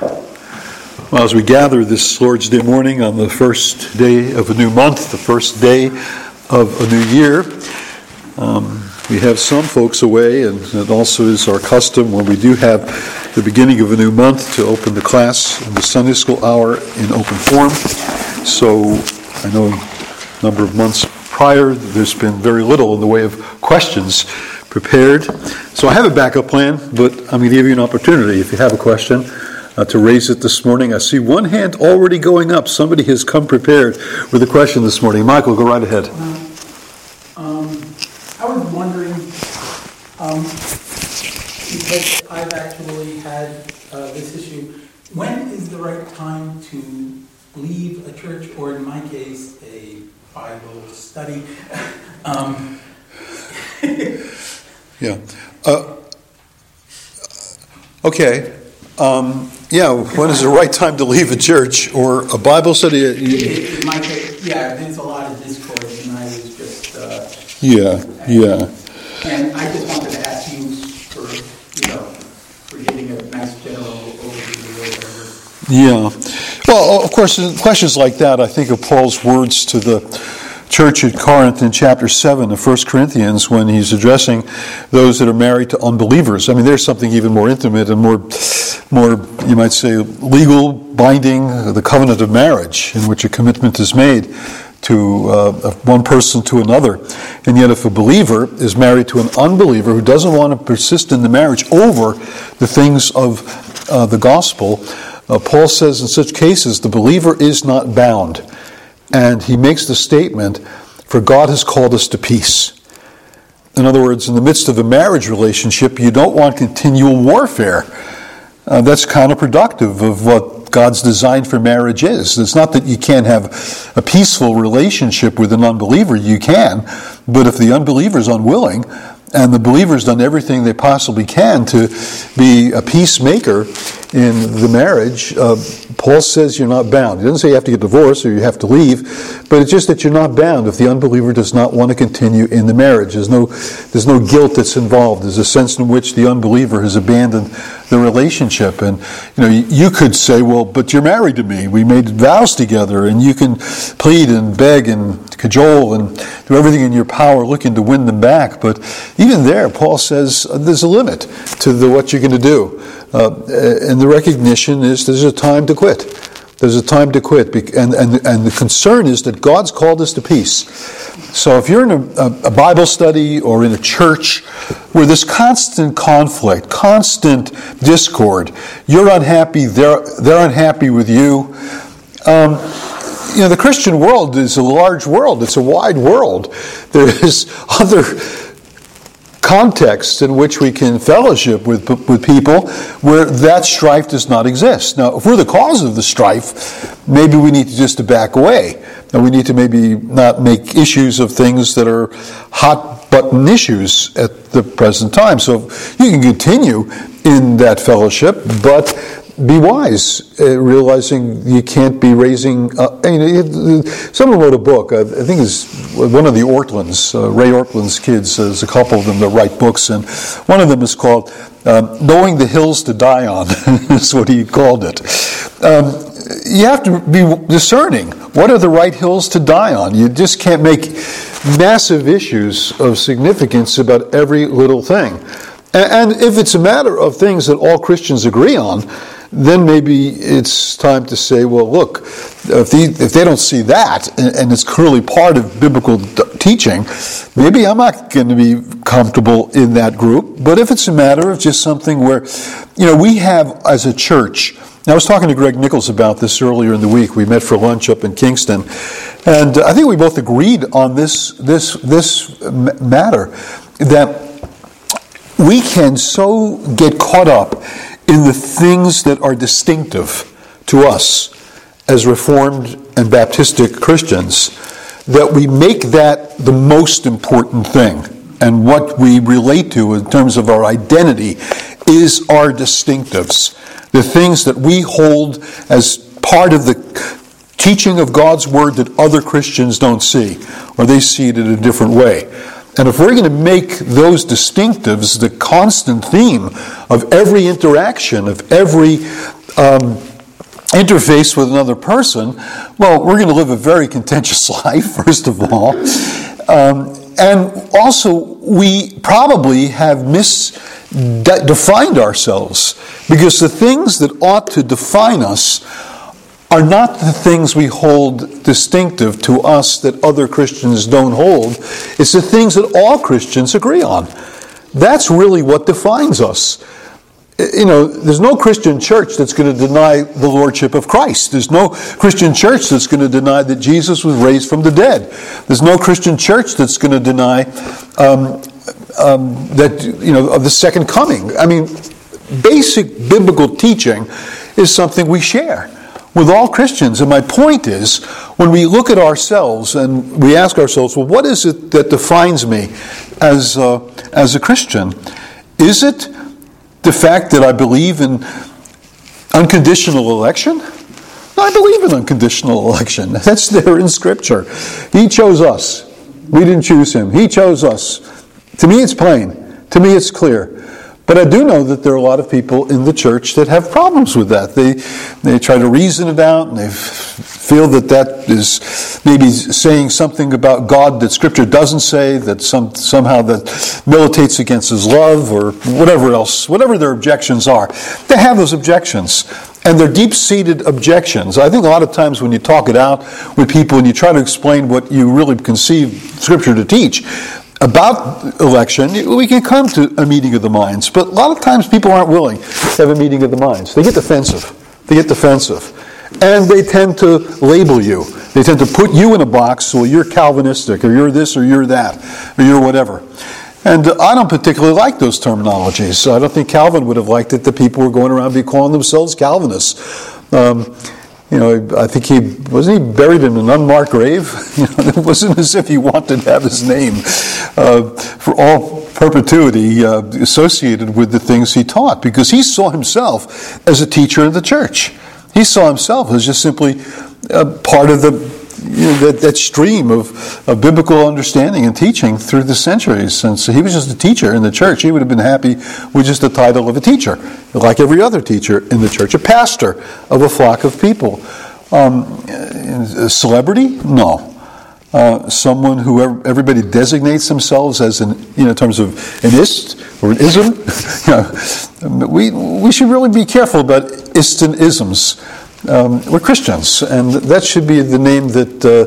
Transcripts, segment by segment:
Well, as we gather this Lord's Day morning on the first day of a new month, the first day of a new year, um, we have some folks away, and it also is our custom when we do have the beginning of a new month to open the class in the Sunday school hour in open form. So I know a number of months prior, there's been very little in the way of questions prepared. So I have a backup plan, but I'm going to give you an opportunity if you have a question uh, to raise it this morning. I see one hand already going up. Somebody has come prepared with a question this morning. Michael, go right ahead. Um, I was wondering, um, because I've actually had uh, this issue, when is the right time to leave a church, or in my case, a Bible study? um, yeah. Uh, okay. Um, yeah, when is the right time to leave a church or a Bible study? It, might yeah, there's a lot of discord, and I was just. Uh, yeah, yeah. And I just wanted to ask you for, you know, for giving a nice general overview. Yeah. Well, of course, questions like that, I think of Paul's words to the church at Corinth in chapter 7 of 1 Corinthians when he's addressing those that are married to unbelievers. I mean, there's something even more intimate and more, more you might say, legal, binding, the covenant of marriage, in which a commitment is made to uh, one person to another. And yet, if a believer is married to an unbeliever who doesn't want to persist in the marriage over the things of uh, the gospel, uh, Paul says in such cases the believer is not bound. And he makes the statement, For God has called us to peace. In other words, in the midst of a marriage relationship, you don't want continual warfare. Uh, that's counterproductive of what God's design for marriage is. It's not that you can't have a peaceful relationship with an unbeliever, you can, but if the unbeliever is unwilling, and the believer's done everything they possibly can to be a peacemaker in the marriage, uh, Paul says you're not bound. He doesn't say you have to get divorced or you have to leave, but it's just that you're not bound if the unbeliever does not want to continue in the marriage. There's no, there's no guilt that's involved. There's a sense in which the unbeliever has abandoned the relationship. And you know, you could say, well, but you're married to me. We made vows together, and you can plead and beg and cajole and do everything in your power looking to win them back. But even there, Paul says uh, there's a limit to the, what you're going to do. Uh, and the recognition is there's a time to quit. There's a time to quit. And, and, and the concern is that God's called us to peace. So if you're in a, a Bible study or in a church where there's constant conflict, constant discord, you're unhappy, they're, they're unhappy with you. Um, you know, the Christian world is a large world. It's a wide world. There is other contexts in which we can fellowship with, with people where that strife does not exist. Now, if we're the cause of the strife, maybe we need to just to back away. And we need to maybe not make issues of things that are hot button issues at the present time. So you can continue in that fellowship, but be wise, uh, realizing you can't be raising. Uh, I mean, someone wrote a book. Uh, I think it's one of the Ortlunds, uh, Ray Ortlund's kids. There's a couple of them that write books, and one of them is called um, "Knowing the Hills to Die On." is what he called it. Um, you have to be discerning. What are the right hills to die on? You just can't make massive issues of significance about every little thing. And if it's a matter of things that all Christians agree on, then maybe it's time to say, well, look, if, if they don't see that, and, it's clearly part of biblical teaching, maybe I'm not going to be comfortable in that group. But if it's a matter of just something where, you know, we have as a church, I was talking to Greg Nichols about this earlier in the week. We met for lunch up in Kingston, and I think we both agreed on this this this matter that we can so get caught up in the things that are distinctive to us as Reformed and Baptistic Christians, that we make that the most important thing. And what we relate to in terms of our identity is our distinctives, the things that we hold as part of the teaching of God's Word that other Christians don't see, or they see it in a different way. And if we're going to make those distinctives the constant theme of every interaction, of every um, interface with another person, well, we're going to live a very contentious life, first of all. Um, and also, we probably have misdefined ourselves because the things that ought to define us are not the things we hold distinctive to us that other Christians don't hold. It's the things that all Christians agree on. That's really what defines us. You know, there's no Christian church that's going to deny the lordship of Christ. There's no Christian church that's going to deny that Jesus was raised from the dead. There's no Christian church that's going to deny um, um, that, you know, of the second coming. I mean, basic biblical teaching is something we share with all Christians. And my point is, when we look at ourselves and we ask ourselves, well, what is it that defines me as, uh, as a Christian? Is it the fact that I believe in unconditional election? I believe in unconditional election. That's there in Scripture. He chose us. We didn't choose him. He chose us. To me, it's plain. To me, it's clear. But I do know that there are a lot of people in the church that have problems with that. They, they try to reason it out and they feel that that is maybe saying something about God that Scripture doesn't say, that some, somehow that militates against His love or whatever else, whatever their objections are. They have those objections. And they're deep seated objections. I think a lot of times when you talk it out with people and you try to explain what you really conceive Scripture to teach, about election, we can come to a meeting of the minds, but a lot of times people aren't willing to have a meeting of the minds. They get defensive. They get defensive. And they tend to label you. They tend to put you in a box, so you're Calvinistic, or you're this, or you're that, or you're whatever. And I don't particularly like those terminologies. I don't think Calvin would have liked it that people were going around be calling themselves Calvinists. Um, you know, I think he wasn't he buried in an unmarked grave. You know, it wasn't as if he wanted to have his name uh, for all perpetuity uh, associated with the things he taught, because he saw himself as a teacher in the church. He saw himself as just simply part of the you know, that, that stream of, of biblical understanding and teaching through the centuries. Since he was just a teacher in the church. He would have been happy with just the title of a teacher, like every other teacher in the church, a pastor of a flock of people. Um, a celebrity? No. Uh, someone who everybody designates themselves as an, you know, in terms of an ist or an ism. you know, we, we should really be careful about ists and isms. Um, we're Christians, and that should be the name that uh,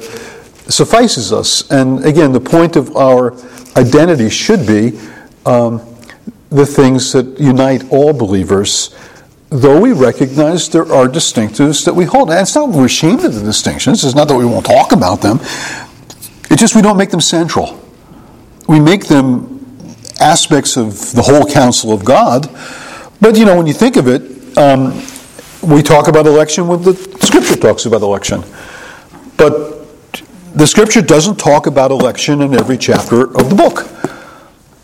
suffices us. And again, the point of our identity should be um, the things that unite all believers, though we recognize there are distinctives that we hold. And it's not we're ashamed of the distinctions, it's not that we won't talk about them, it's just we don't make them central. We make them aspects of the whole counsel of God. But you know, when you think of it, um, we talk about election when the scripture talks about election. But the scripture doesn't talk about election in every chapter of the book.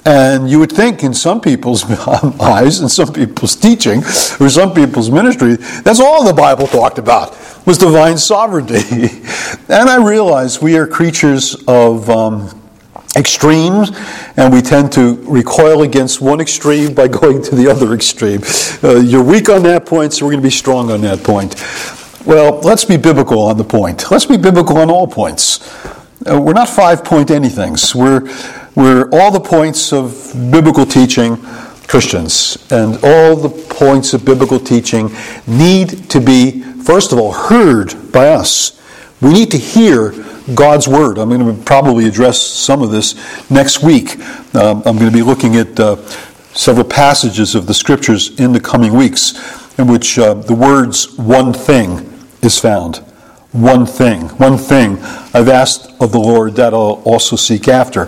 And you would think in some people's eyes, in some people's teaching, or some people's ministry, that's all the Bible talked about was divine sovereignty. and I realize we are creatures of um, extremes, and we tend to recoil against one extreme by going to the other extreme. Uh, you're weak on that point, so we're going to be strong on that point. Well, let's be biblical on the point. Let's be biblical on all points. Uh, we're not five point anythings. We're, we're all the points of biblical teaching Christians. And all the points of biblical teaching need to be, first of all, heard by us. We need to hear God's Word. I'm going to probably address some of this next week. Um, I'm going to be looking at uh, several passages of the Scriptures in the coming weeks in which uh, the words one thing is found. One thing. One thing I've asked of the Lord that I'll also seek after.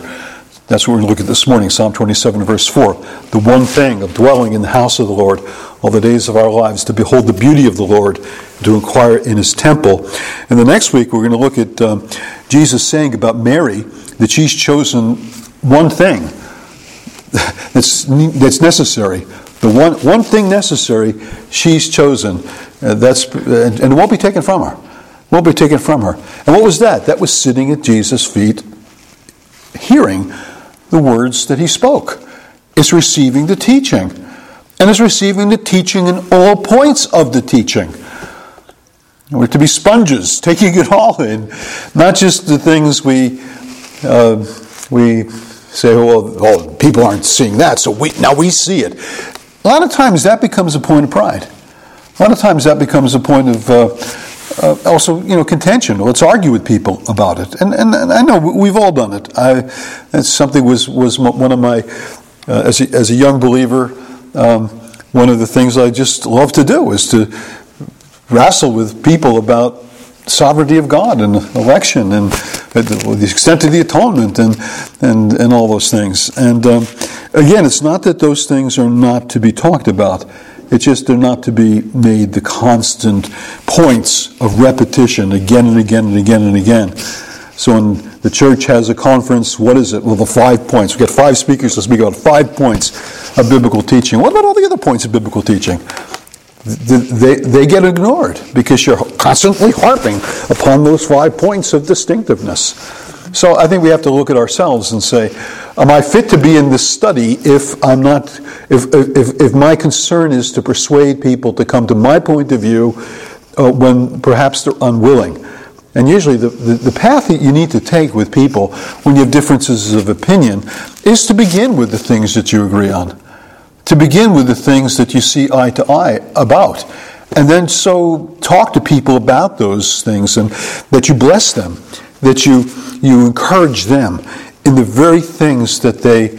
That's what we're going to look at this morning, Psalm 27, verse 4. The one thing of dwelling in the house of the Lord all the days of our lives, to behold the beauty of the Lord, to inquire in his temple. And the next week, we're going to look at um, Jesus saying about Mary that she's chosen one thing that's, that's necessary. The one, one thing necessary, she's chosen. Uh, that's, and, and it won't be taken from her. It won't be taken from her. And what was that? That was sitting at Jesus' feet, hearing the words that he spoke. It's receiving the teaching. And is receiving the teaching in all points of the teaching. We're to be sponges, taking it all in, not just the things we uh, we say, well, well, people aren't seeing that, so we, now we see it. A lot of times that becomes a point of pride. A lot of times that becomes a point of uh, uh, also, you know, contention. Let's argue with people about it. And, and, and I know we've all done it. I, that's something was, was one of my, uh, as, a, as a young believer, um, one of the things I just love to do is to wrestle with people about sovereignty of God and election and the extent of the atonement and, and, and all those things. And um, again, it's not that those things are not to be talked about. It's just they're not to be made the constant points of repetition again and again and again and again. So when the church has a conference, what is it? Well, the five points. We get five speakers to speak about five points of biblical teaching. What about all the other points of biblical teaching? they, they get ignored because you're constantly harping upon those five points of distinctiveness. So I think we have to look at ourselves and say, am I fit to be in this study if I'm not, if, if, if my concern is to persuade people to come to my point of view uh, when perhaps they're unwilling? And usually the, the, the, path that you need to take with people when you have differences of opinion is to begin with the things that you agree on to begin with the things that you see eye to eye about. And then so talk to people about those things and that you bless them, that you, you encourage them in the very things that they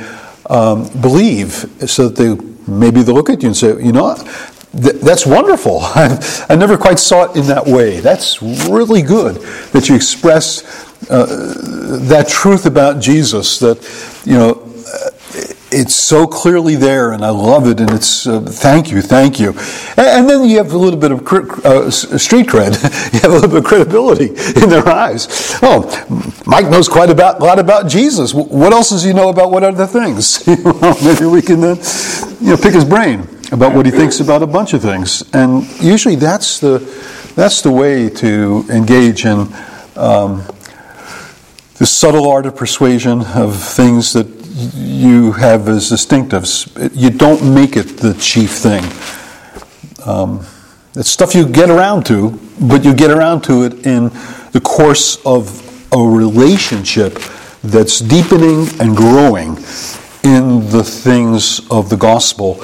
um, believe, so that they maybe they look at you and say, you know, that's wonderful. I never quite saw it in that way. That's really good that you express uh, that truth about Jesus. That you know, it's so clearly there, and I love it. And it's uh, thank you, thank you. And, and, then you have a little bit of uh, street cred. you have a little bit of credibility in their eyes. Oh, Mike knows quite a lot about Jesus. What else does he know about what other things? maybe we can then, you know, pick his brain about what he thinks about a bunch of things. And usually, that's the that's the way to engage in. Um, the subtle art of persuasion of things that you have as distinctives. You don't make it the chief thing. Um, it's stuff you get around to, but you get around to it in the course of a relationship that's deepening and growing in the things of the gospel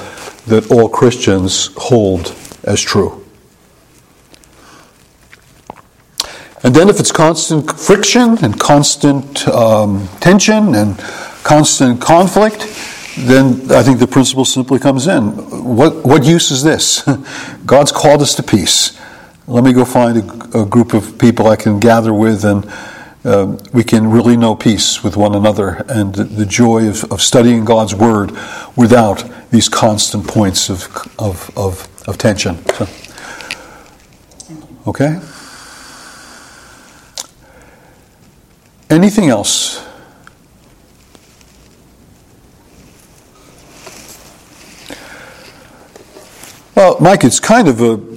that all Christians hold as true. And then, if it's constant friction and constant um, tension and constant conflict, then I think the principle simply comes in. What, what use is this? God's called us to peace. Let me go find a, a group of people I can gather with and uh, we can really know peace with one another and the, the joy of, of, studying God's Word without these constant points of, of, of, of tension. So, okay? Anything else? Well, Mike, it's kind of a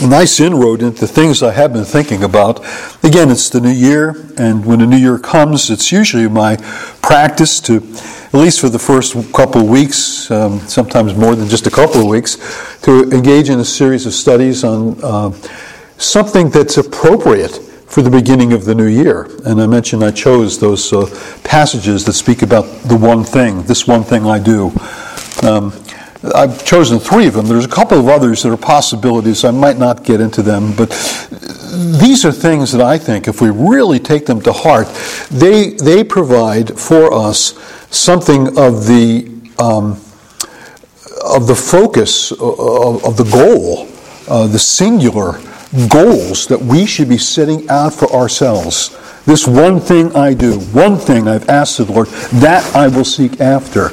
nice inroad into things I have been thinking about. Again, it's the new year, and when the new year comes, it's usually my practice to, at least for the first couple of weeks, um, sometimes more than just a couple of weeks, to engage in a series of studies on uh, something that's appropriate for the beginning of the new year. And I mentioned I chose those uh, passages that speak about the one thing, this one thing I do. Um, I've chosen three of them. There's a couple of others that are possibilities. I might not get into them, but these are things that I think, if we really take them to heart, they they provide for us something of the um, of the focus of, of the goal, uh, the singular goals that we should be setting out for ourselves. This one thing I do, one thing I've asked the Lord, that I will seek after.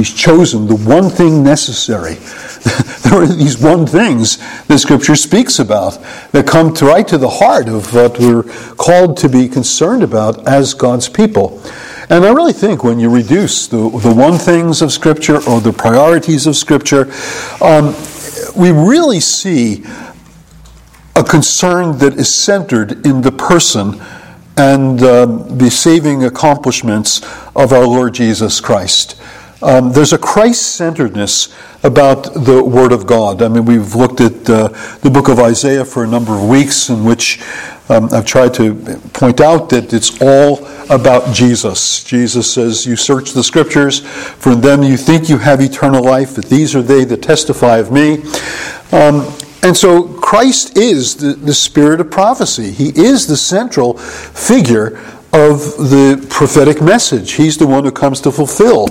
He's chosen the one thing necessary. there are these one things that Scripture speaks about that come right to the heart of what we're called to be concerned about as God's people. And I really think when you reduce the, the one things of Scripture or the priorities of Scripture, um, we really see a concern that is centered in the person and um, the saving accomplishments of our Lord Jesus Christ. Um, there's a Christ centeredness about the Word of God. I mean, we've looked at uh, the book of Isaiah for a number of weeks, in which um, I've tried to point out that it's all about Jesus. Jesus says, You search the scriptures, for in them you think you have eternal life, but these are they that testify of me. Um, and so Christ is the, the spirit of prophecy. He is the central figure of the prophetic message. He's the one who comes to fulfill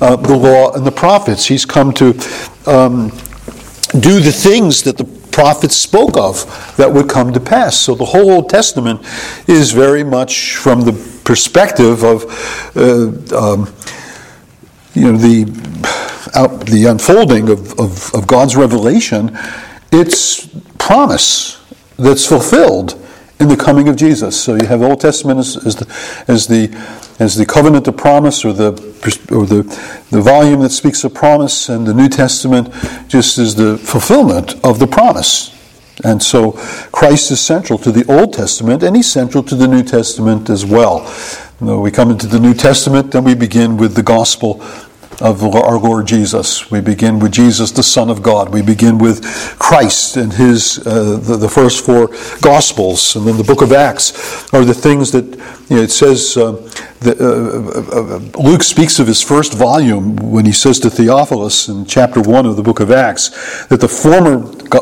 uh, the law and the prophets. He's come to um, do the things that the prophets spoke of that would come to pass. So the whole Old Testament is very much from the perspective of uh, um, you know the out, the unfolding of, of, of God's revelation. It's promise that's fulfilled in the coming of Jesus. So you have Old Testament as, as, the, as, the, as the covenant of promise or the, or the, the volume that speaks of promise, and the New Testament just as the fulfillment of the promise. And so Christ is central to the Old Testament, and he's central to the New Testament as well. When we come into the New Testament, then we begin with the gospel of our Lord Jesus. We begin with Jesus, the Son of God. We begin with Christ and his uh, the, the, first four Gospels, and then the Book of Acts are the things that you know, it says. Uh, that, uh, uh, uh, Luke speaks of his first volume when he says to Theophilus in chapter one of the Book of Acts that the former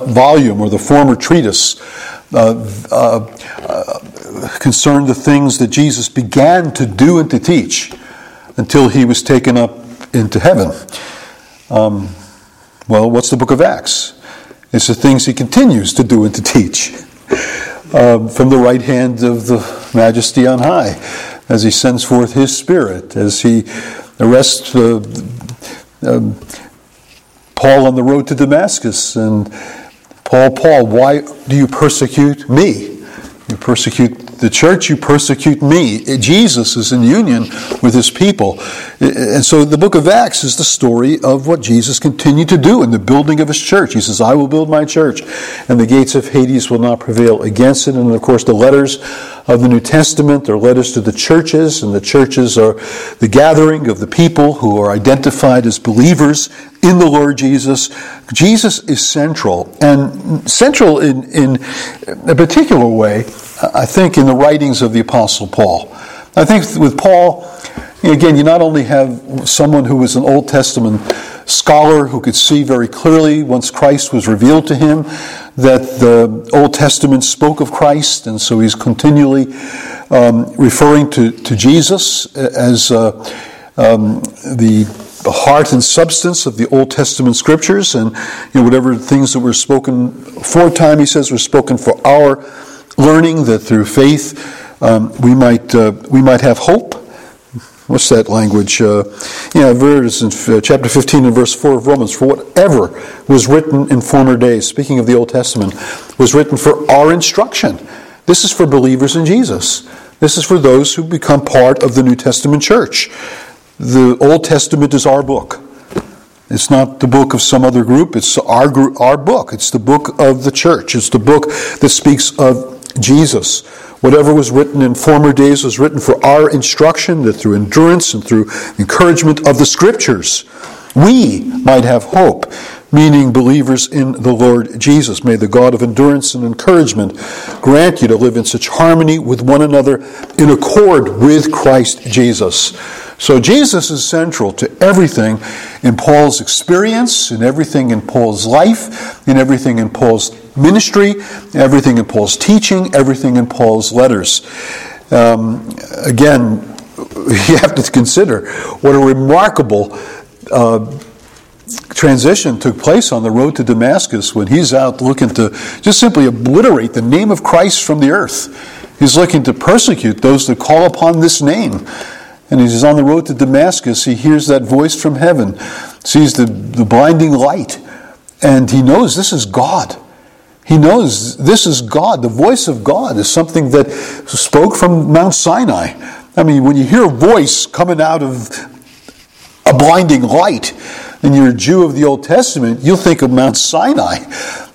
volume or the former treatise. Uh, concerned the things that Jesus began to do and to teach until he was taken up into heaven. Um, well, what's the book of Acts? It's the things he continues to do and to teach um, from the right hand of the majesty on high as he sends forth his spirit, as he arrests uh, Paul on the road to Damascus. And Paul, Paul, why do you persecute me? You persecute the church, you persecute me. Jesus is in union with his people. And so the book of Acts is the story of what Jesus continued to do in the building of his church. He says, I will build my church, and the gates of Hades will not prevail against it. And of course, the letters of the New Testament are letters to the churches, and the churches are the gathering of the people who are identified as believers in the Lord Jesus. Jesus is central, and central in, in a particular way, I think, in the writings of the Apostle Paul. I think with Paul, again, you not only have someone who was an Old Testament scholar who could see very clearly once Christ was revealed to him that the Old Testament spoke of Christ, and so he's continually um, referring to, to Jesus as uh, um, the the heart and substance of the Old Testament scriptures, and you know, whatever things that were spoken for time, he says, were spoken for our learning, that through faith um, we might uh, we might have hope. What's that language? Uh, yeah, verse in uh, chapter 15 and verse 4 of Romans. For whatever was written in former days, speaking of the Old Testament, was written for our instruction. This is for believers in Jesus. This is for those who become part of the New Testament church. The Old Testament is our book. It's not the book of some other group, it's our, group, our book. It's the book of the church. It's the book that speaks of Jesus. Whatever was written in former days was written for our instruction, that through endurance and through encouragement of the Scriptures, we might have hope, meaning believers in the Lord Jesus. May the God of endurance and encouragement grant you to live in such harmony with one another in accord with Christ Jesus so Jesus is central to everything in Paul's experience, in everything in Paul's life, in everything in Paul's ministry, everything in Paul's teaching, everything in Paul's letters. Um, again, you have to consider what a remarkable uh, transition took place on the road to Damascus when he's out looking to just simply obliterate the name of Christ from the earth. He's looking to persecute those that call upon this name. And he's on the road to Damascus, he hears that voice from heaven, sees the, the blinding light, and he knows this is God. He knows this is God. The voice of God is something that spoke from Mount Sinai. I mean, when you hear a voice coming out of a blinding light, and you're a Jew of the Old Testament, you'll think of Mount Sinai,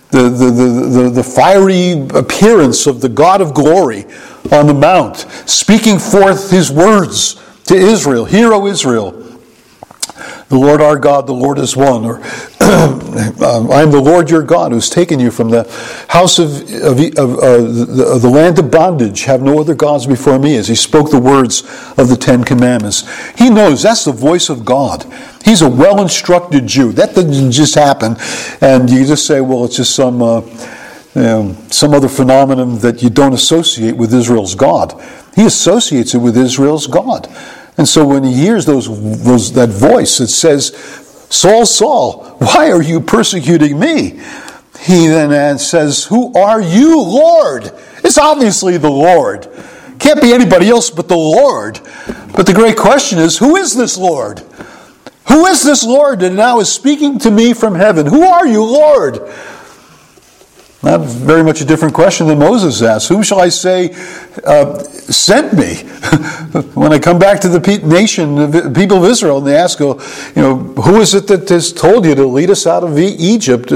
the, the, the, the, the fiery appearance of the God of glory on the mount, speaking forth his words to Israel. Hear, O Israel, the Lord our God, the Lord is one. Or um, I am the Lord your God who's taken you from the house of, of, of, uh, the, the, land of bondage. Have no other gods before me. As he spoke the words of the Ten Commandments. He knows that's the voice of God. He's a well instructed Jew. That doesn't just happen. And you just say, well, it's just some. Uh, you know, some other phenomenon that you don't associate with Israel's God. He associates it with Israel's God. And so when he hears those, those, that voice that says, Saul, Saul, why are you persecuting me? He then says, Who are you, Lord? It's obviously the Lord. Can't be anybody else but the Lord. But the great question is, who is this Lord? Who is this Lord that now is speaking to me from heaven? Who are you, Lord? Not very much a different question than Moses asked. Whom shall I say uh, sent me? when I come back to the nation, the people of Israel, and they ask, you know, who is it that has told you to lead us out of Egypt?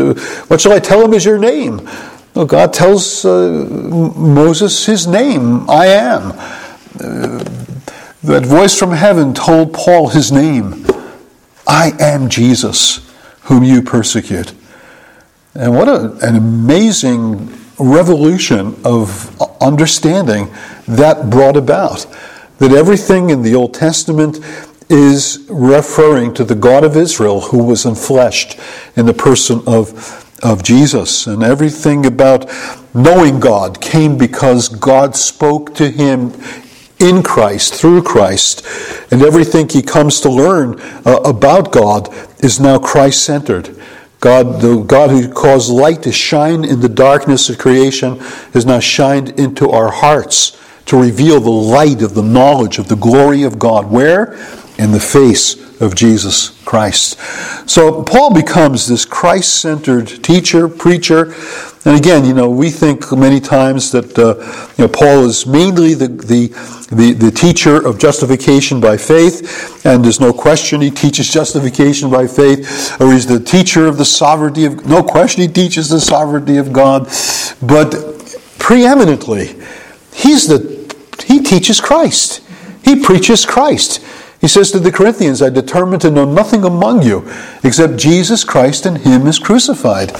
What shall I tell him is your name? Well, God tells uh, Moses his name, I am. Uh, that voice from heaven told Paul his name, I am Jesus, whom you persecute. And what a, an amazing revolution of understanding that brought about. That everything in the Old Testament is referring to the God of Israel who was enfleshed in the person of, of Jesus. And everything about knowing God came because God spoke to him in Christ, through Christ. And everything he comes to learn uh, about God is now Christ centered. God, the God who caused light to shine in the darkness of creation, has now shined into our hearts to reveal the light of the knowledge of the glory of God. Where? In the face of Jesus Christ. So Paul becomes this Christ centered teacher, preacher. And again, you know, we think many times that uh, you know, Paul is mainly the, the, the, the, teacher of justification by faith, and there's no question he teaches justification by faith, or he's the teacher of the sovereignty of no question he teaches the sovereignty of God. But preeminently, he's the he teaches Christ. He preaches Christ. He says to the Corinthians, I determined to know nothing among you except Jesus Christ and Him is crucified.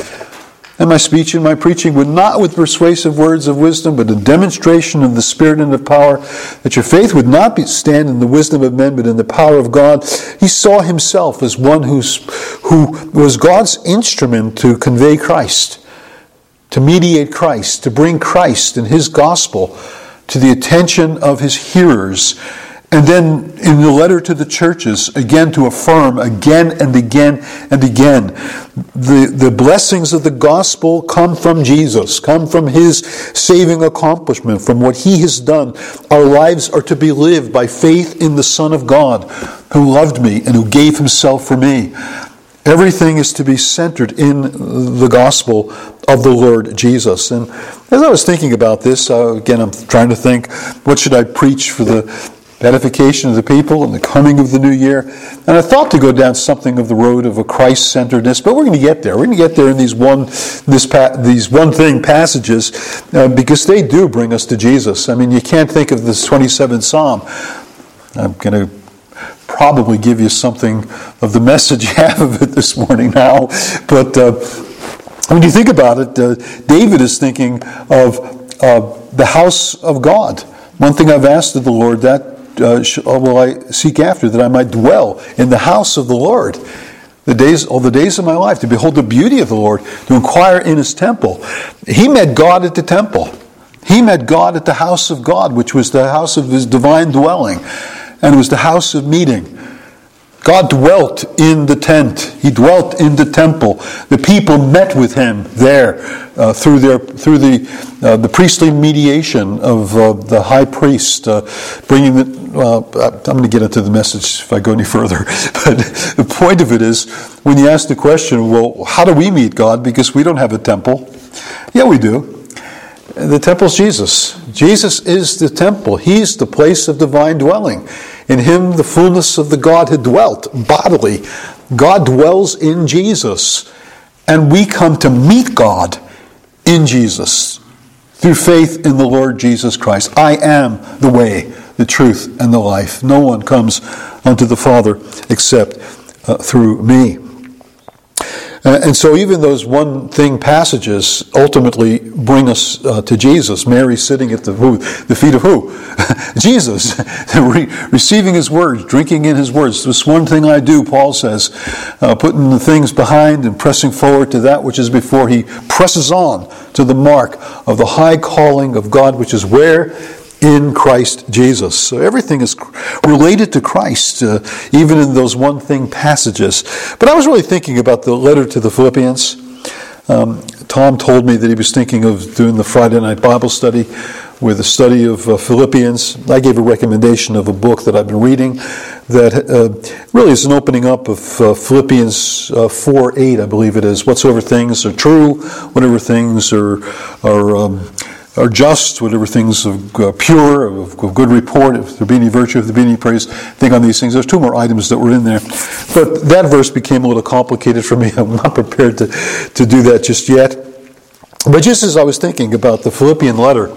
And my speech and my preaching were not with persuasive words of wisdom, but a demonstration of the Spirit and of power, that your faith would not be, stand in the wisdom of men, but in the power of God. He saw himself as one who's, who was God's instrument to convey Christ, to mediate Christ, to bring Christ and his gospel to the attention of his hearers and then in the letter to the churches, again to affirm again and again and again, the, the blessings of the gospel come from Jesus, come from his saving accomplishment, from what he has done. Our lives are to be lived by faith in the Son of God who loved me and who gave himself for me. Everything is to be centered in the gospel of the Lord Jesus. And as I was thinking about this, uh, again, I'm trying to think, what should I preach for the edification of the people and the coming of the new year. And I thought to go down something of the road of a Christ-centeredness, but we're going to get there. We're going to get there in these one this these one thing passages uh, because they do bring us to Jesus. I mean, you can't think of this 27th Psalm. I'm going to probably give you something of the message half of it this morning now, but. Uh, when you think about it, uh, David is thinking of uh, the house of God. One thing I've asked of the Lord that uh, uh, will I seek after, that I might dwell in the house of the Lord. The days, all the days of my life, to behold the beauty of the Lord, to inquire in his temple. He met God at the temple. He met God at the house of God, which was the house of his divine dwelling, and it was the house of meeting. God dwelt in the tent. He dwelt in the temple. The people met with him there uh, through, their, through the, uh, the priestly mediation of uh, the high priest, uh, bringing the. Well, I'm going to get into the message if I go any further. But the point of it is when you ask the question, well, how do we meet God? Because we don't have a temple. Yeah, we do. The temple's Jesus. Jesus is the temple, He's the place of divine dwelling. In him, the fullness of the Godhead dwelt bodily. God dwells in Jesus. And we come to meet God in Jesus through faith in the Lord Jesus Christ. I am the way, the truth, and the life. No one comes unto the Father except uh, through me. Uh, and so, even those one thing passages ultimately bring us uh, to Jesus. Mary sitting at the, who, the feet of who? Jesus, Re- receiving his words, drinking in his words. This one thing I do, Paul says, uh, putting the things behind and pressing forward to that which is before. He presses on to the mark of the high calling of God, which is where? In Christ Jesus. So everything is related to Christ, uh, even in those one thing passages. But I was really thinking about the letter to the Philippians. Um, Tom told me that he was thinking of doing the Friday night Bible study with a study of uh, Philippians. I gave a recommendation of a book that I've been reading that uh, really is an opening up of uh, Philippians uh, 4 8, I believe it is. Whatsoever things are true, whatever things are, are um, are just, whatever things of uh, pure, of, good report, if there be any virtue, if there be any praise, think on these things. There's two more items that were in there. But that verse became a little complicated for me. I'm not prepared to, to do that just yet. But just as I was thinking about the Philippian letter,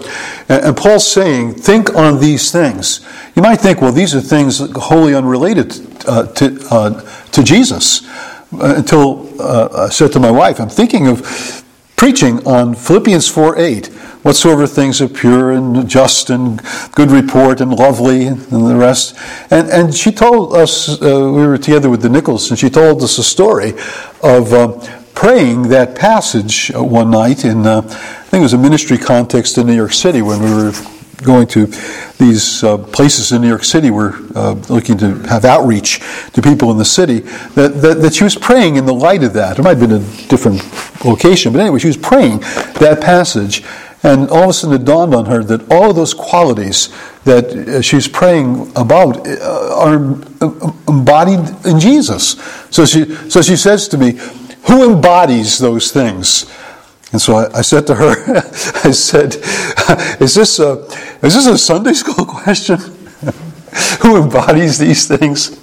and, and Paul's saying, think on these things. You might think, well, these are things wholly unrelated uh, to, uh, to Jesus. Uh, until uh, I said to my wife, I'm thinking of preaching on Philippians 4 8 whatsoever things are pure and just and good report and lovely and the rest. And, and she told us, uh, we were together with the Nichols, and she told us a story of uh, praying that passage uh, one night in, uh, I think it was a ministry context in New York City when we were going to these uh, places in New York City we're uh, looking to have outreach to people in the city, that, that, that, she was praying in the light of that. It might have been a different location, but anyway, she was praying that passage. And all of a sudden it dawned on her that all of those qualities that uh, she's praying about uh, are uh, embodied in Jesus. So she, so she says to me, Who embodies those things? And so I, I said to her, I said, is this, a, is this a Sunday school question? Who embodies these things?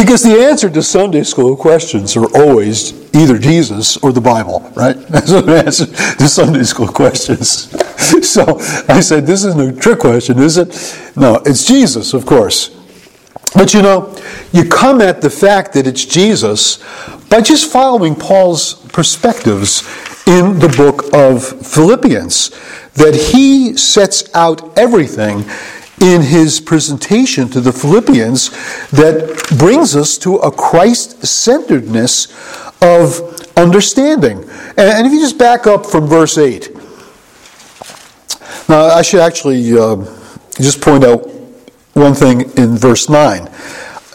Because the answer to Sunday school questions are always either Jesus or the Bible, right? That's the answer to Sunday school questions. So I said, This isn't a trick question, is it? No, it's Jesus, of course. But you know, you come at the fact that it's Jesus by just following Paul's perspectives in the book of Philippians, that he sets out everything in his presentation to the Philippians that brings us to a Christ centeredness of understanding. And if you just back up from verse 8, now I should actually uh, just point out one thing in verse 9.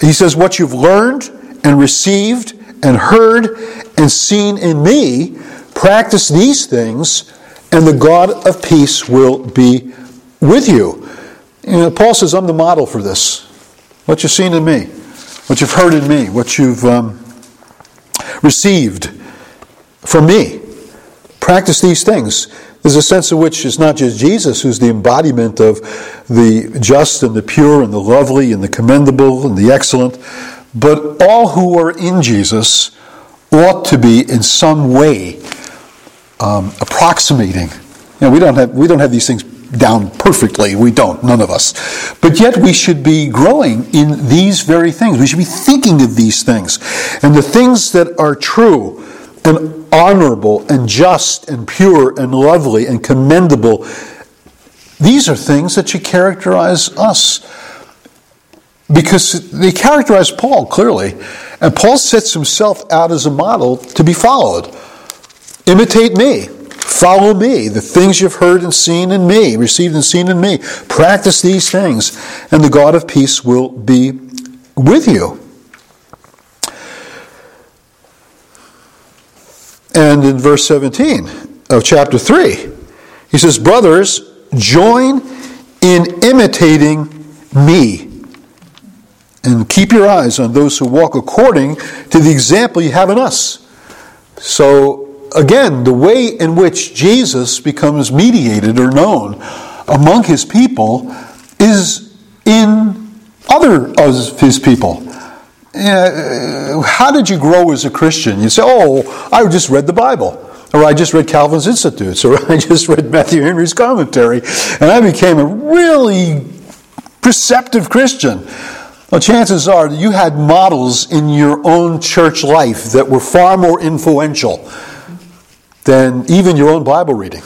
He says, What you've learned and received and heard and seen in me, practice these things, and the God of peace will be with you. You know, Paul says, I'm the model for this. What you've seen in me, what you've heard in me, what you've um, received from me. Practice these things. There's a sense in which it's not just Jesus who's the embodiment of the just and the pure and the lovely and the commendable and the excellent, but all who are in Jesus ought to be in some way um, approximating. You know, we don't have we don't have these things down perfectly. We don't, none of us. But yet we should be growing in these very things. We should be thinking of these things. And the things that are true and honorable and just and pure and lovely and commendable, these are things that should characterize us. Because they characterize Paul clearly. And Paul sets himself out as a model to be followed. Imitate me. Follow me, the things you've heard and seen in me, received and seen in me. Practice these things, and the God of peace will be with you. And in verse 17 of chapter 3, he says, Brothers, join in imitating me. And keep your eyes on those who walk according to the example you have in us. So again, the way in which Jesus becomes mediated or known among his people is in other of his people. Uh, how did you grow as a Christian? You say, oh, I just read the Bible. Or I just read Calvin's Institutes, or I just read Matthew Henry's commentary, and I became a really perceptive Christian. Well, chances are that you had models in your own church life that were far more influential than even your own Bible reading.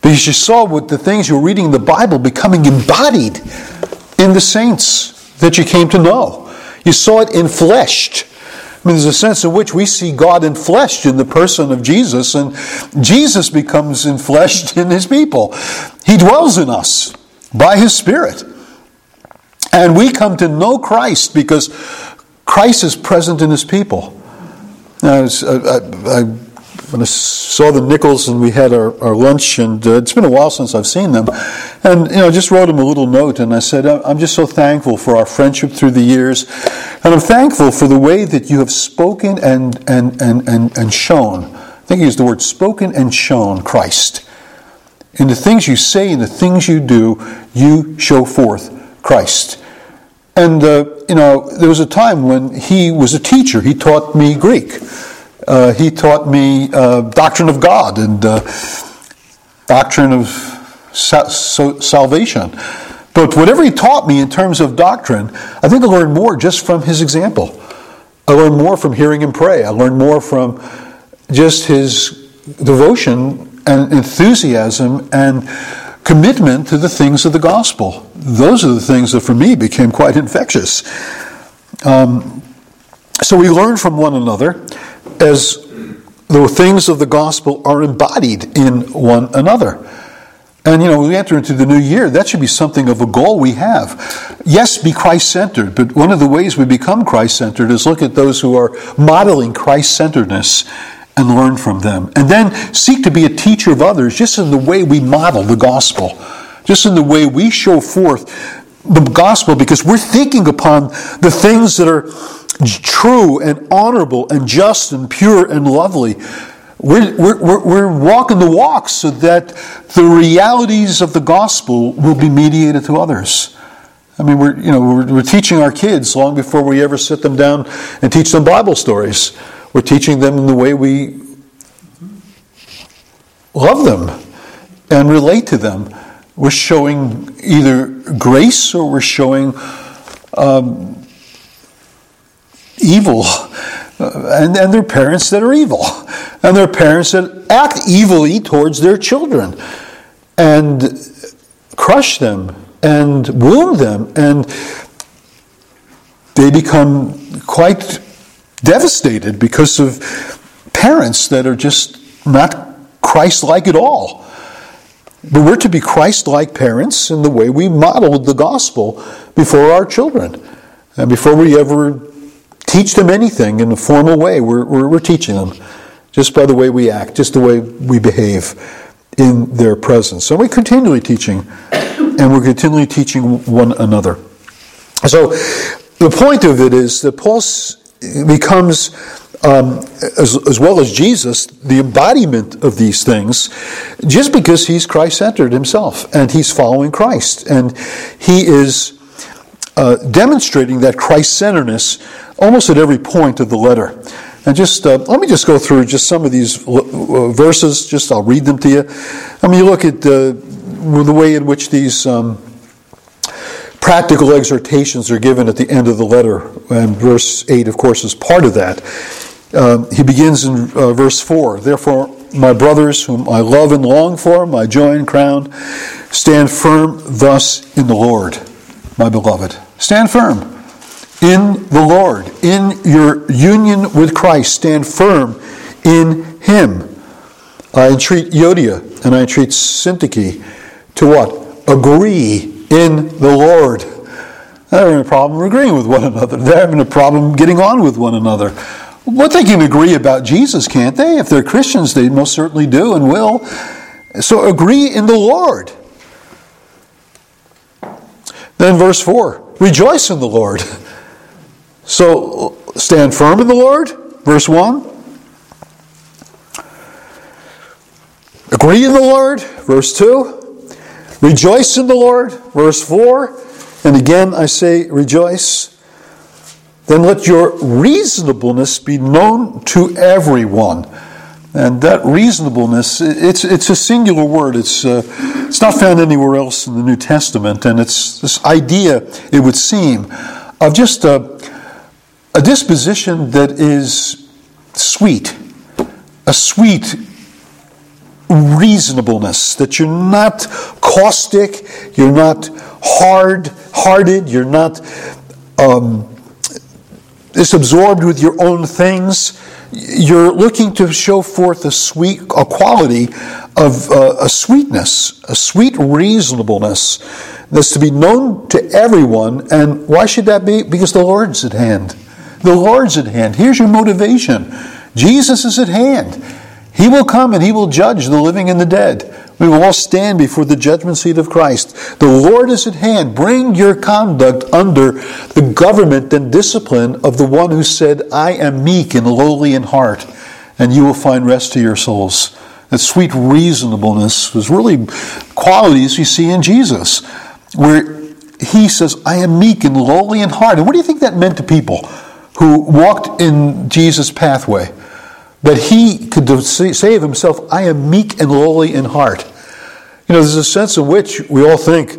Because you saw what the things you were reading in the Bible becoming embodied in the saints that you came to know. You saw it infleshed. I mean, there's a sense in which we see God infleshed in the person of Jesus, and Jesus becomes infleshed in his people. He dwells in us by his Spirit. And we come to know Christ because Christ is present in his people. Now, uh, uh, I, I, I when I saw the Nichols and we had our, our lunch, and uh, it's been a while since I've seen them. And, you know, I just wrote him a little note and I said, I'm just so thankful for our friendship through the years. And I'm thankful for the way that you have spoken and, and, and, and, and shown. I think he used the word spoken and shown Christ. In the things you say and the things you do, you show forth Christ. And, uh, you know, there was a time when he was a teacher. He taught me Greek. Uh, he taught me uh, doctrine of God and uh, doctrine of sa- so salvation. But whatever he taught me in terms of doctrine, I think I learned more just from his example. I learned more from hearing him pray. I learned more from just his devotion and enthusiasm and commitment to the things of the gospel. Those are the things that for me became quite infectious. Um, so we learn from one another as the things of the gospel are embodied in one another. And you know, we enter into the new year, that should be something of a goal we have. Yes, be Christ centered, but one of the ways we become Christ centered is look at those who are modeling Christ centeredness and learn from them. And then seek to be a teacher of others just in the way we model the gospel, just in the way we show forth the gospel, because we're thinking upon the things that are true and honorable and just and pure and lovely. We're, we're, we're walking the walk so that the realities of the gospel will be mediated to others. I mean, we're, you know, we're, we're teaching our kids long before we ever sit them down and teach them Bible stories. We're teaching them in the way we love them and relate to them. We're showing either grace or we're showing um, evil. And, and their parents that are evil. And their parents that act evilly towards their children. And crush them and wound them. And they become quite devastated because of parents that are just not Christ like at all. But we're to be Christ like parents in the way we model the gospel before our children. And before we ever teach them anything in a formal way. We're, we're, we're, teaching them just by the way we act, just the way we behave in their presence. So we're continually teaching, and we're continually teaching one another. So the point of it is that Paul becomes, um, as, as well as Jesus, the embodiment of these things just because he's Christ centered himself and he's following Christ. And he is uh, demonstrating that Christ centeredness almost at every point of the letter. And just uh, let me just go through just some of these uh, verses. Just I'll read them to you. I mean, you look at uh, the way in which these um, practical exhortations are given at the end of the letter, and verse eight, of course, is part of that. Um, he begins in uh, verse four. Therefore, my brothers, whom I love and long for, my joy and crown, stand firm thus in the Lord, my beloved. Stand firm in the Lord, in your union with Christ. Stand firm in Him. I entreat Euodia and I entreat Syntyche to what? Agree in the Lord. They're having a problem agreeing with one another. They're having a problem getting on with one another. Well, they can agree about Jesus, can't they? If they're Christians, they most certainly do and will. So agree in the Lord. Then, verse 4 Rejoice in the Lord. So stand firm in the Lord, verse 1. Agree in the Lord, verse 2. Rejoice in the Lord, verse 4. And again I say, rejoice. Then let your reasonableness be known to everyone. And that reasonableness, it's, it's a singular word. It's, uh, it's not found anywhere else in the New Testament. And it's this idea, it would seem, of just a, a disposition that is sweet, a sweet reasonableness, that you're not caustic, you're not hard hearted, you're not um, absorbed with your own things. You're looking to show forth a sweet, a quality of uh, a sweetness, a sweet reasonableness that's to be known to everyone. And why should that be? Because the Lord's at hand. The Lord's at hand. Here's your motivation Jesus is at hand. He will come and he will judge the living and the dead. We will all stand before the judgment seat of Christ. The Lord is at hand. Bring your conduct under the government and discipline of the one who said, I am meek and lowly in heart, and you will find rest to your souls. That sweet reasonableness was really qualities you see in Jesus, where he says, I am meek and lowly in heart. And what do you think that meant to people who walked in Jesus' pathway? that he could of himself, I am meek and lowly in heart. You know, there's a sense in which we all think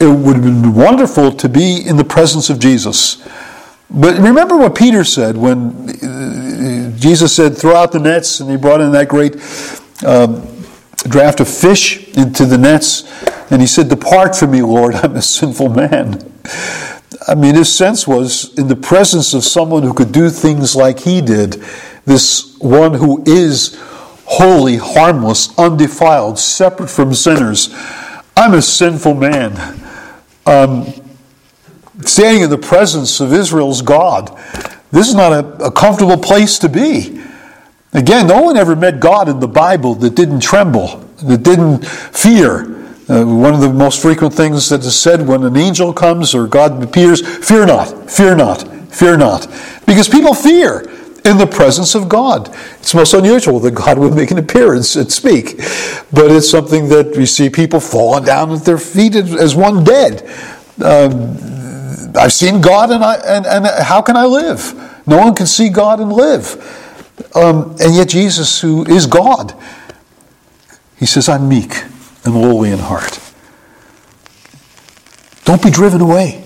it would have been wonderful to be in the presence of Jesus. But remember what Peter said when uh, Jesus said, throw out the nets, and he brought in that great um, draft of fish into the nets, and he said, Depart from me, Lord, I'm a sinful man. I mean, his sense was in the presence of someone who could do things like he did, this one who is holy, harmless, undefiled, separate from sinners. I'm a sinful man. Um, standing in the presence of Israel's God. This is not a, a comfortable place to be. Again, no one ever met God in the Bible that didn't tremble, that didn't fear. Uh, one of the most frequent things that is said when an angel comes or God appears fear not, fear not, fear not. Because people fear in the presence of God. It's most unusual that God would make an appearance and speak, but it's something that we see people falling down at their feet as one dead. Um, I've seen God, and, I, and, and how can I live? No one can see God and live. Um, and yet, Jesus, who is God, he says, I'm meek and lowly in heart. Don't be driven away.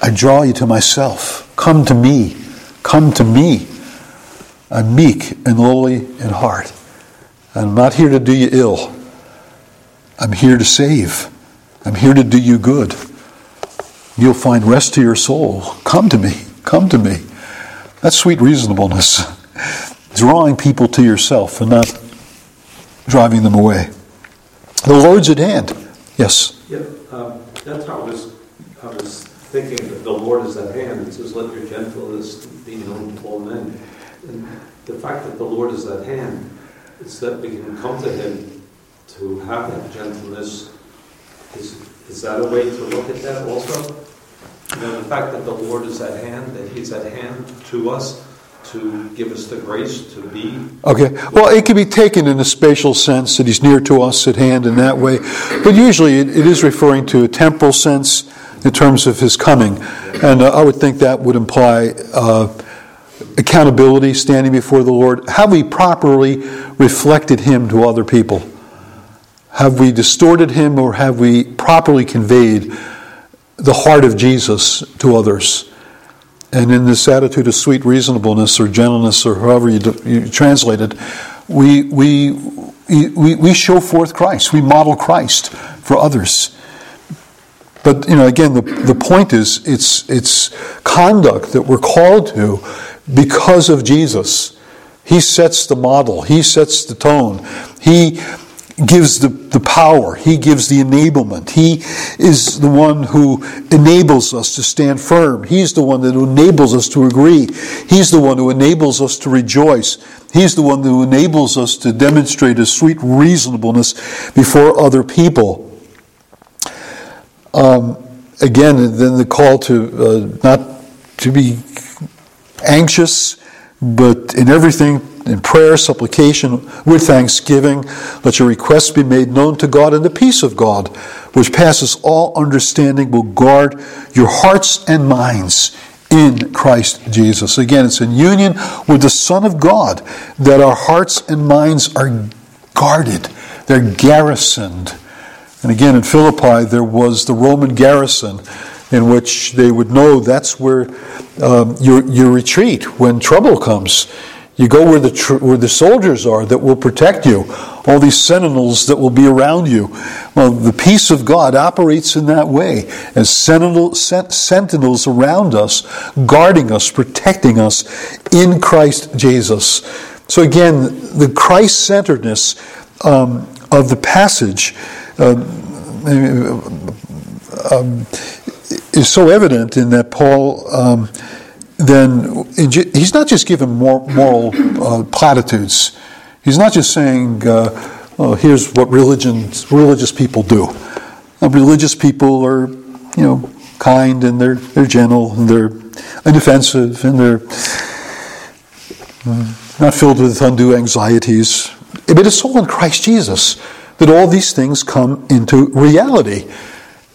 I draw you to myself. Come to me. Come to me. I'm meek and lowly in heart. I'm not here to do you ill. I'm here to save. I'm here to do you good. You'll find rest to your soul. Come to me. Come to me. That's sweet reasonableness. Drawing people to yourself and not driving them away. The Lord's at hand. Yes. Yeah, um, that's how I was. I was thinking that the Lord is at hand. It says, "Let your gentleness be known to all men." And the fact that the Lord is at hand is that we can come to Him to have that gentleness. Is is that a way to look at that also? You know, the fact that the Lord is at hand, that He's at hand to us to give us the grace to be. Okay. Well, it can be taken in a spatial sense that he's near to us at hand in that way, but usually it, it is referring to a temporal sense in terms of his coming. And uh, I would think that would imply uh, accountability, standing before the Lord. Have we properly reflected him to other people? Have we distorted him or have we properly conveyed the heart of Jesus to others? And in this attitude of sweet reasonableness or gentleness or however you, you translate it, we, we, we, we show forth Christ. We model Christ for others. But you know, again, the, the point is it's, it's conduct that we're called to because of Jesus. He sets the model, He sets the tone. He gives the, the power, He gives the enablement. He is the one who enables us to stand firm. He's the one that enables us to agree. He's the one who enables us to rejoice. He's the one who enables us to demonstrate a sweet reasonableness before other people. Um, again, then the call to uh, not to be anxious, but in everything in prayer, supplication, with thanksgiving, let your requests be made known to God, and the peace of God, which passes all understanding, will guard your hearts and minds in Christ Jesus. Again, it's in union with the Son of God that our hearts and minds are guarded, they're garrisoned. And again, in Philippi, there was the Roman garrison in which they would know that's where um, your, your retreat when trouble comes. You go where the, tr- where the soldiers are that will protect you, all these sentinels that will be around you. Well, the peace of God operates in that way as sentinel, sentinels around us, guarding us, protecting us in Christ Jesus. So, again, the Christ centeredness um, of the passage. Uh, um, is so evident in that Paul um, then he's not just giving moral uh, platitudes. He's not just saying, uh, "Oh, here's what religious people do." Uh, religious people are, you know, kind and they're they're gentle and they're inoffensive and they're uh, not filled with undue anxieties. But it's all in Christ Jesus that all these things come into reality.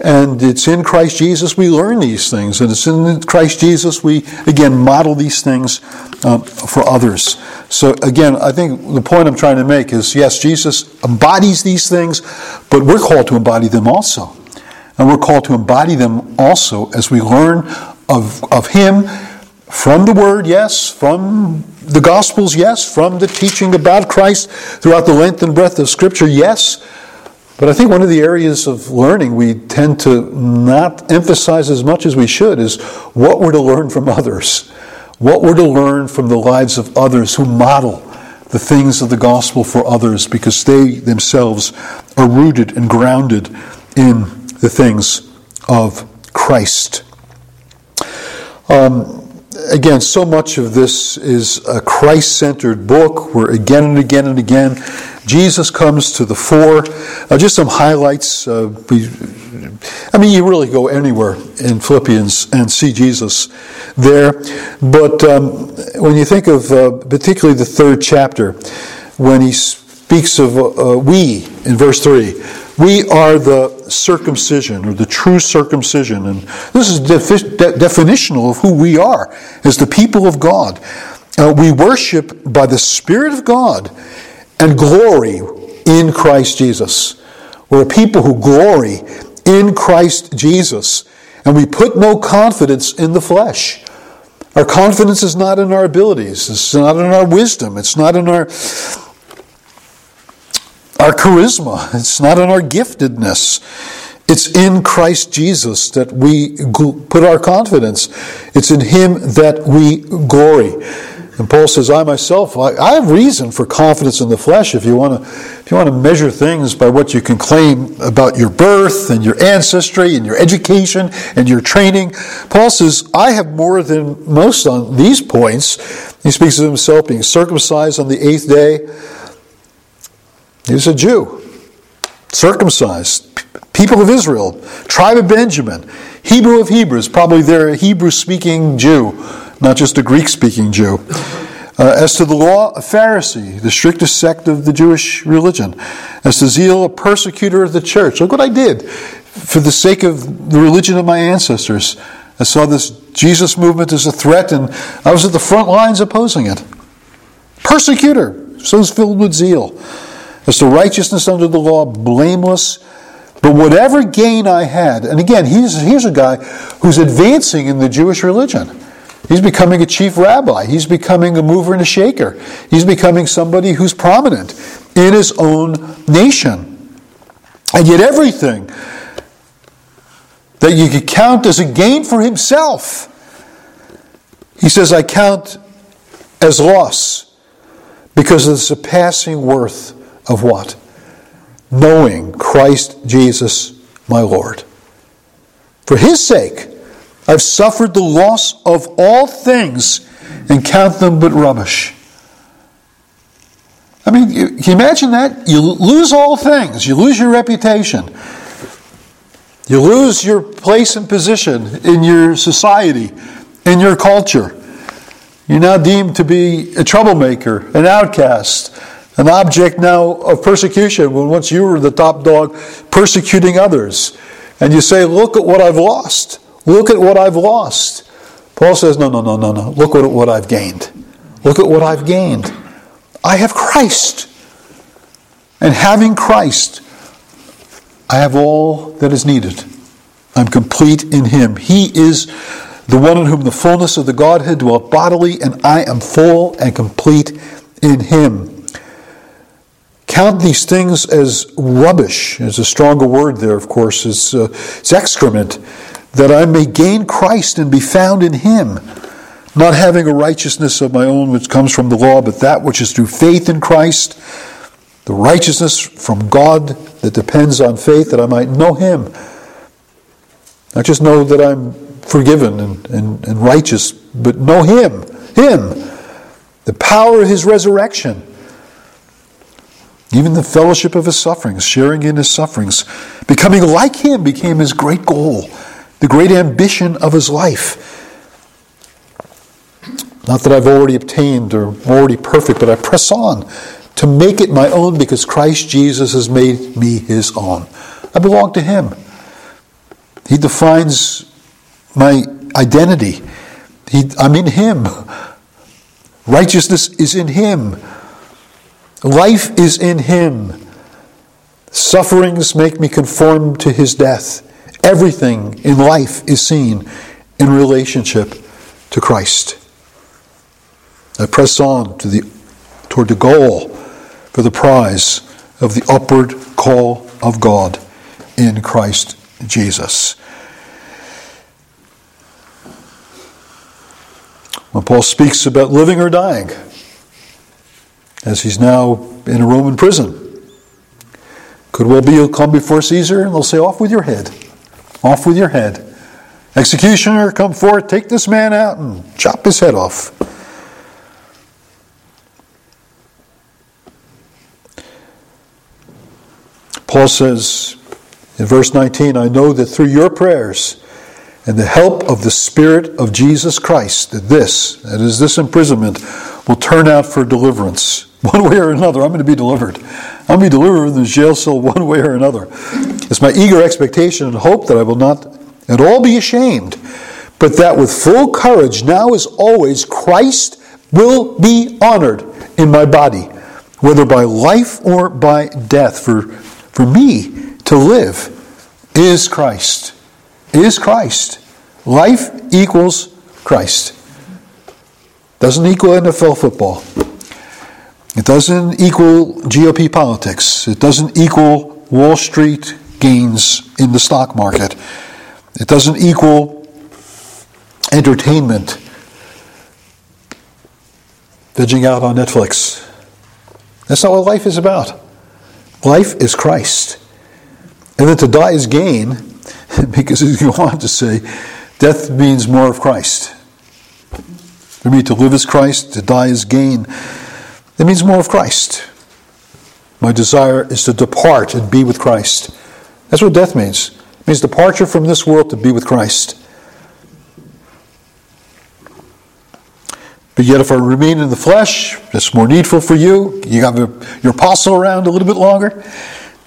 And it's in Christ Jesus we learn these things. And it's in Christ Jesus we, again, model these things um, for others. So, again, I think the point I'm trying to make is yes, Jesus embodies these things, but we're called to embody them also. And we're called to embody them also as we learn of, of Him from the Word, yes, from the Gospels, yes, from the teaching about Christ throughout the length and breadth of Scripture, yes but I think one of the areas of learning we tend to not emphasize as much as we should is what we're to learn from others. What we're to learn from the lives of others who model the things of the gospel for others because they themselves are rooted and grounded in the things of Christ. Um, again, so much of this is a Christ centered book where again and again and again Jesus comes to the fore. Uh, just some highlights. Uh, we, I mean, you really go anywhere in Philippians and see Jesus there. But um, when you think of uh, particularly the third chapter, when he speaks of uh, we in verse 3, we are the circumcision or the true circumcision. And this is defi- de- definitional of who we are as the people of God. Uh, we worship by the Spirit of God and glory in Christ Jesus. We're a people who glory in Christ Jesus, and we put no confidence in the flesh. Our confidence is not in our abilities, it's not in our wisdom, it's not in our our charisma, it's not in our giftedness. It's in Christ Jesus that we put our confidence. It's in Him that we glory. And Paul says, I myself, I, have reason for confidence in the flesh if you, want to, if you want to measure things by what you can claim about your birth and your ancestry and your education and your training. Paul says, I have more than most on these points. He speaks of himself being circumcised on the eighth day. He's a Jew, circumcised, people of Israel, tribe of Benjamin, Hebrew of Hebrews, probably they're a Hebrew speaking Jew not just a Greek speaking Jew. Uh, as to the law, a Pharisee, the strictest sect of the Jewish religion. As to zeal, a persecutor of the church. Look what I did for the sake of the religion of my ancestors. I saw this Jesus movement as a threat, and I was at the front lines opposing it. Persecutor, so is filled with zeal. As to righteousness under the law, blameless. But whatever gain I had, and again, he's, here's a guy who's advancing in the Jewish religion. He's becoming a chief rabbi. He's becoming a mover and a shaker. He's becoming somebody who's prominent in his own nation. And yet, everything that you could count as a gain for himself, he says, I count as loss because of the surpassing worth of what? Knowing Christ Jesus, my Lord. For his sake, I've suffered the loss of all things and count them but rubbish. I mean, you, can you imagine that? You lose all things, you lose your reputation, you lose your place and position in your society, in your culture. You're now deemed to be a troublemaker, an outcast, an object now of persecution when once you were the top dog persecuting others. And you say, Look at what I've lost. Look at what I've lost. Paul says, No, no, no, no, no. Look at what I've gained. Look at what I've gained. I have Christ. And having Christ, I have all that is needed. I'm complete in him. He is the one in whom the fullness of the Godhead dwelt bodily, and I am full and complete in him. Count these things as rubbish, is a stronger word there, of course, it's, uh, excrement, that I may gain Christ and be found in him, not having a righteousness of my own which comes from the law, but that which is through faith in Christ, the righteousness from God that depends on faith, that I might know him. Not just know that I'm forgiven and, and, and righteous, but know him, him, the power of his resurrection even the fellowship of his sufferings, sharing in his sufferings, becoming like him became his great goal, the great ambition of his life. Not that I've already obtained or already perfect, but I press on to make it my own because Christ Jesus has made me his own. I belong to him. He defines my identity. He, I'm in him. Righteousness is in him. Life is in him. Sufferings make me conform to his death. Everything in life is seen in relationship to Christ. I press on to the, toward the goal for the prize of the upward call of God in Christ Jesus. When Paul speaks about living or dying, as he's now in a Roman prison. Could well be he'll come before Caesar and they'll say, Off with your head. Off with your head. Executioner, come forth, take this man out and chop his head off. Paul says in verse 19, I know that through your prayers and the help of the Spirit of Jesus Christ, that this, that is, this imprisonment, will turn out for deliverance one way or another, I'm going to be delivered. I'm going to be delivered from the jail cell one way or another. It's my eager expectation and hope that I will not at all be ashamed, but that with full courage, now as always, Christ will be honored in my body, whether by life or by death. For, for me to live is Christ. Is Christ. Life equals Christ. Doesn't equal NFL football. It doesn't equal GOP politics. It doesn't equal Wall Street gains in the stock market. It doesn't equal entertainment, vegging out on Netflix. That's not what life is about. Life is Christ. And then to die is gain, because as you want to say, death means more of Christ. For me, to live is Christ, to die is gain. It means more of Christ. My desire is to depart and be with Christ. That's what death means. It means departure from this world to be with Christ. But yet, if I remain in the flesh, it's more needful for you. You have your apostle around a little bit longer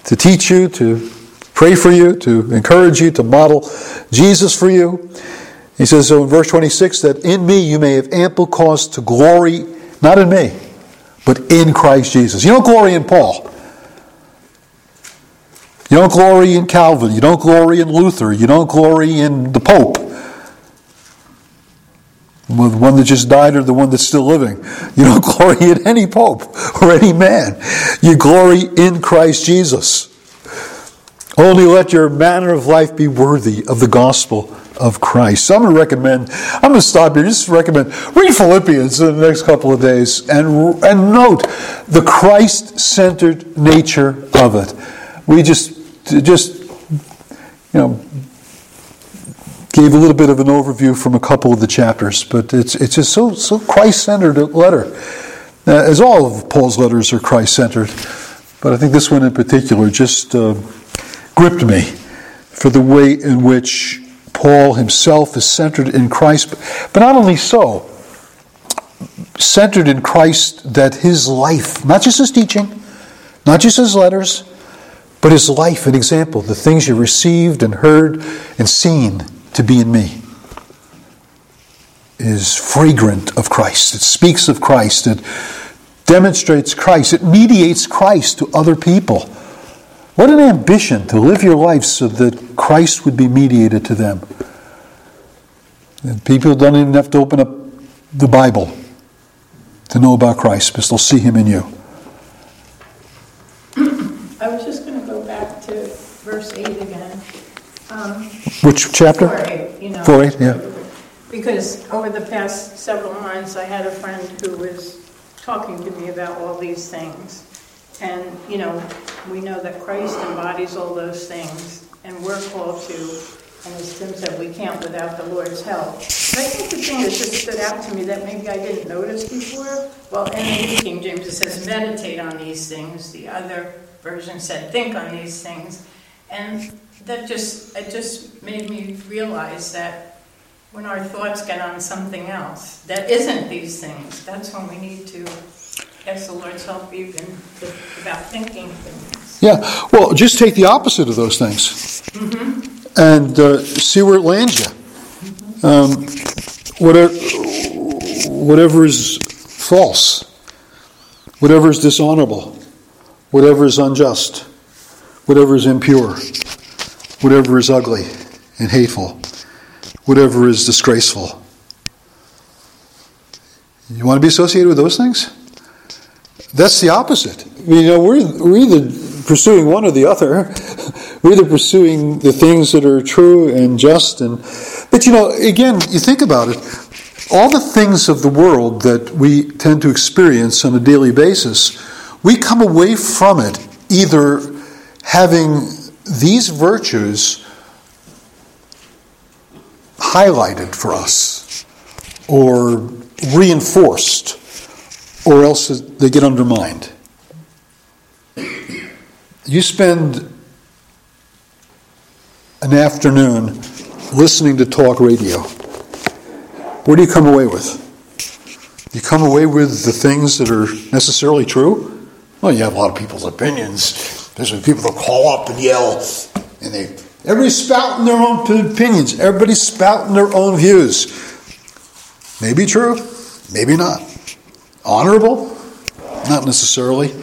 to teach you, to pray for you, to encourage you, to model Jesus for you. He says so in verse 26 that in me you may have ample cause to glory, not in me, but in Christ Jesus. You don't glory in Paul. You don't glory in Calvin. You don't glory in Luther. You don't glory in the Pope. The one that just died or the one that's still living. You don't glory in any Pope or any man. You glory in Christ Jesus. Only let your manner of life be worthy of the gospel of Christ. So I'm going to recommend, I'm going to stop here, just recommend, read Philippians in the next couple of days and, and note the Christ centered nature of it. We just, just, you know, gave a little bit of an overview from a couple of the chapters, but it's, it's just so, so Christ centered letter. Uh, as all of Paul's letters are Christ centered, but I think this one in particular just uh, gripped me for the way in which Paul himself is centered in Christ, but not only so, centered in Christ that his life, not just his teaching, not just his letters, but his life and example, the things you received and heard and seen to be in me, is fragrant of Christ. It speaks of Christ. It demonstrates Christ. It mediates Christ to other people. What an ambition to live your life so that Christ would be mediated to them. And people don't even have to open up the Bible to know about Christ because they'll see him in you. I was just going to go back to verse 8 again. Um, Which chapter? 4 8, you know. 4 8, yeah. Because over the past several months, I had a friend who was talking to me about all these things. And, you know, we know that Christ embodies all those things, and we're called to, and as Tim said, we can't without the Lord's help. I think the thing that just stood out to me that maybe I didn't notice before, well, in the New King James it says meditate on these things. The other version said think on these things. And that just, it just made me realize that when our thoughts get on something else that isn't these things, that's when we need to ask the Lord's help even about thinking things. Yeah, well, just take the opposite of those things and uh, see where it lands you. Um, whatever, whatever is false, whatever is dishonorable, whatever is unjust, whatever is impure, whatever is ugly and hateful, whatever is disgraceful. You want to be associated with those things? That's the opposite. You know, we're, we're either pursuing one or the other. We're either pursuing the things that are true and just and but you know, again, you think about it, all the things of the world that we tend to experience on a daily basis, we come away from it either having these virtues highlighted for us or reinforced or else they get undermined. You spend an afternoon listening to talk radio. What do you come away with? You come away with the things that are necessarily true? Well, you have a lot of people's opinions. There's people that call up and yell, and they everybody's spouting their own opinions. Everybody's spouting their own views. Maybe true, maybe not. Honorable? Not necessarily.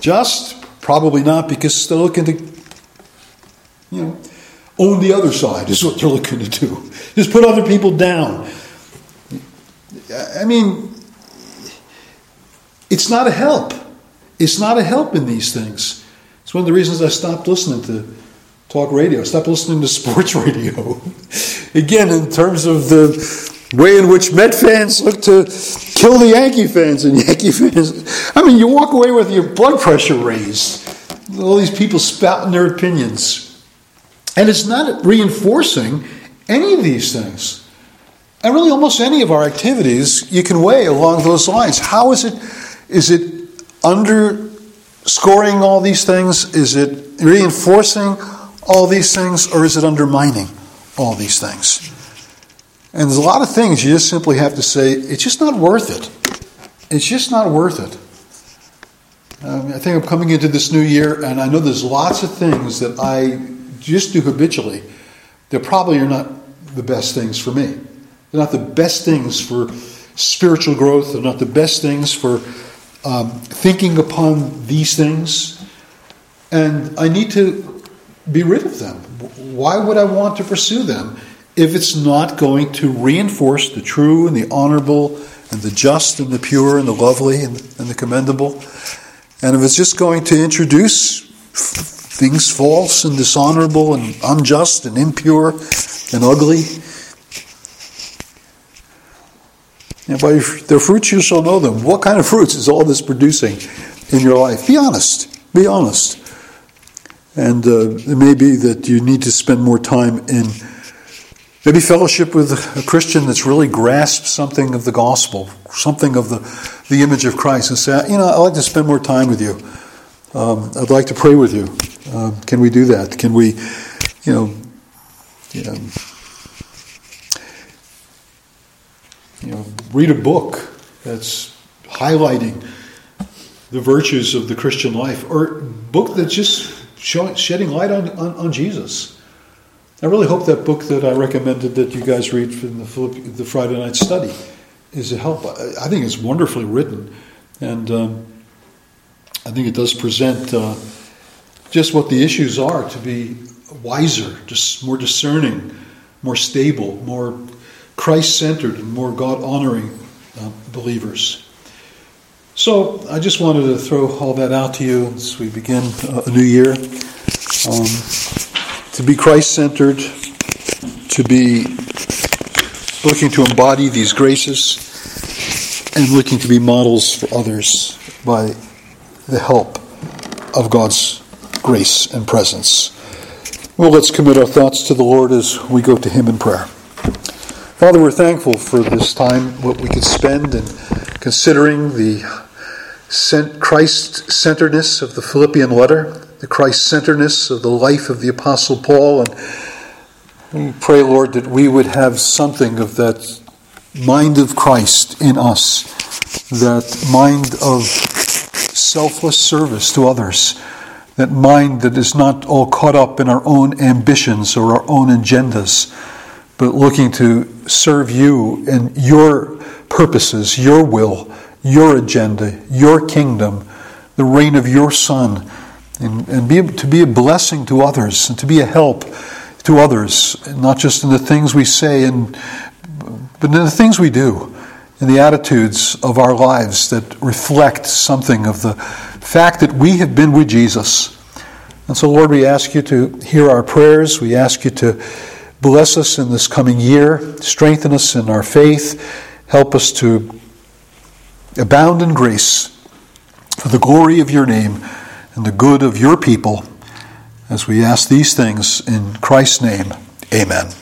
Just? Probably not, because they're looking to, you know, own the other side is what they're looking to do. Just put other people down. I mean, it's not a help. It's not a help in these things. It's one of the reasons I stopped listening to talk radio, I stopped listening to sports radio. Again, in terms of the way in which Met fans look to kill the Yankee fans and Yankee fans. I mean, you walk away with your blood pressure raised. All these people spouting their opinions. And it's not reinforcing any of these things. And really, almost any of our activities, you can weigh along those lines. How is it? Is it underscoring all these things? Is it reinforcing all these things? Or is it undermining all these things? And there's a lot of things you just simply have to say, it's just not worth it. It's just not worth it. Um, I think I'm coming into this new year, and I know there's lots of things that I just do habitually that probably are not the best things for me. They're not the best things for spiritual growth. They're not the best things for um, thinking upon these things. And I need to be rid of them. Why would I want to pursue them if it's not going to reinforce the true and the honorable and the just and the pure and the lovely and, and the commendable? And if it's just going to introduce things false and dishonorable and unjust and impure and ugly, and by their fruits you shall know them. What kind of fruits is all this producing in your life? Be honest. Be honest. And uh, it may be that you need to spend more time in maybe fellowship with a Christian that's really grasped something of the gospel, something of the, the image of Christ, and say, you know, I'd like to spend more time with you. Um, I'd like to pray with you. Uh, can we do that? Can we, you know, you know, you know, read a book that's highlighting the virtues of the Christian life, or a book that's just showing, shedding light on, on, on, Jesus. I really hope that book that I recommended that you guys read from the, the Friday night study is a help. I, think it's wonderfully written, and um, I think it does present uh, just what the issues are, to be wiser, just more discerning, more stable, more Christ centered, and more God honoring uh, believers. So I just wanted to throw all that out to you as we begin uh, a new year. Um, to be Christ centered, to be looking to embody these graces, and looking to be models for others by the help of God's grace and presence. Well, let's commit our thoughts to the Lord as we go to Him in prayer. Father, we're thankful for this time, what we could spend in considering the Christ centeredness of the Philippian letter, the Christ centeredness of the life of the Apostle Paul. And we pray, Lord, that we would have something of that mind of Christ in us, that mind of selfless service to others, that mind that is not all caught up in our own ambitions or our own agendas, but looking to serve you and your purposes, your will your agenda, your kingdom, the reign of your Son, and, and be, to be a blessing to others and to be a help to others, not just in the things we say, and, but in the things we do, in the attitudes of our lives that reflect something of the fact that we have been with Jesus. And so, Lord, we ask you to hear our prayers. We ask you to bless us in this coming year, strengthen us in our faith, help us to abound in grace for the glory of your name and the good of your people as we ask these things in Christ's name. Amen.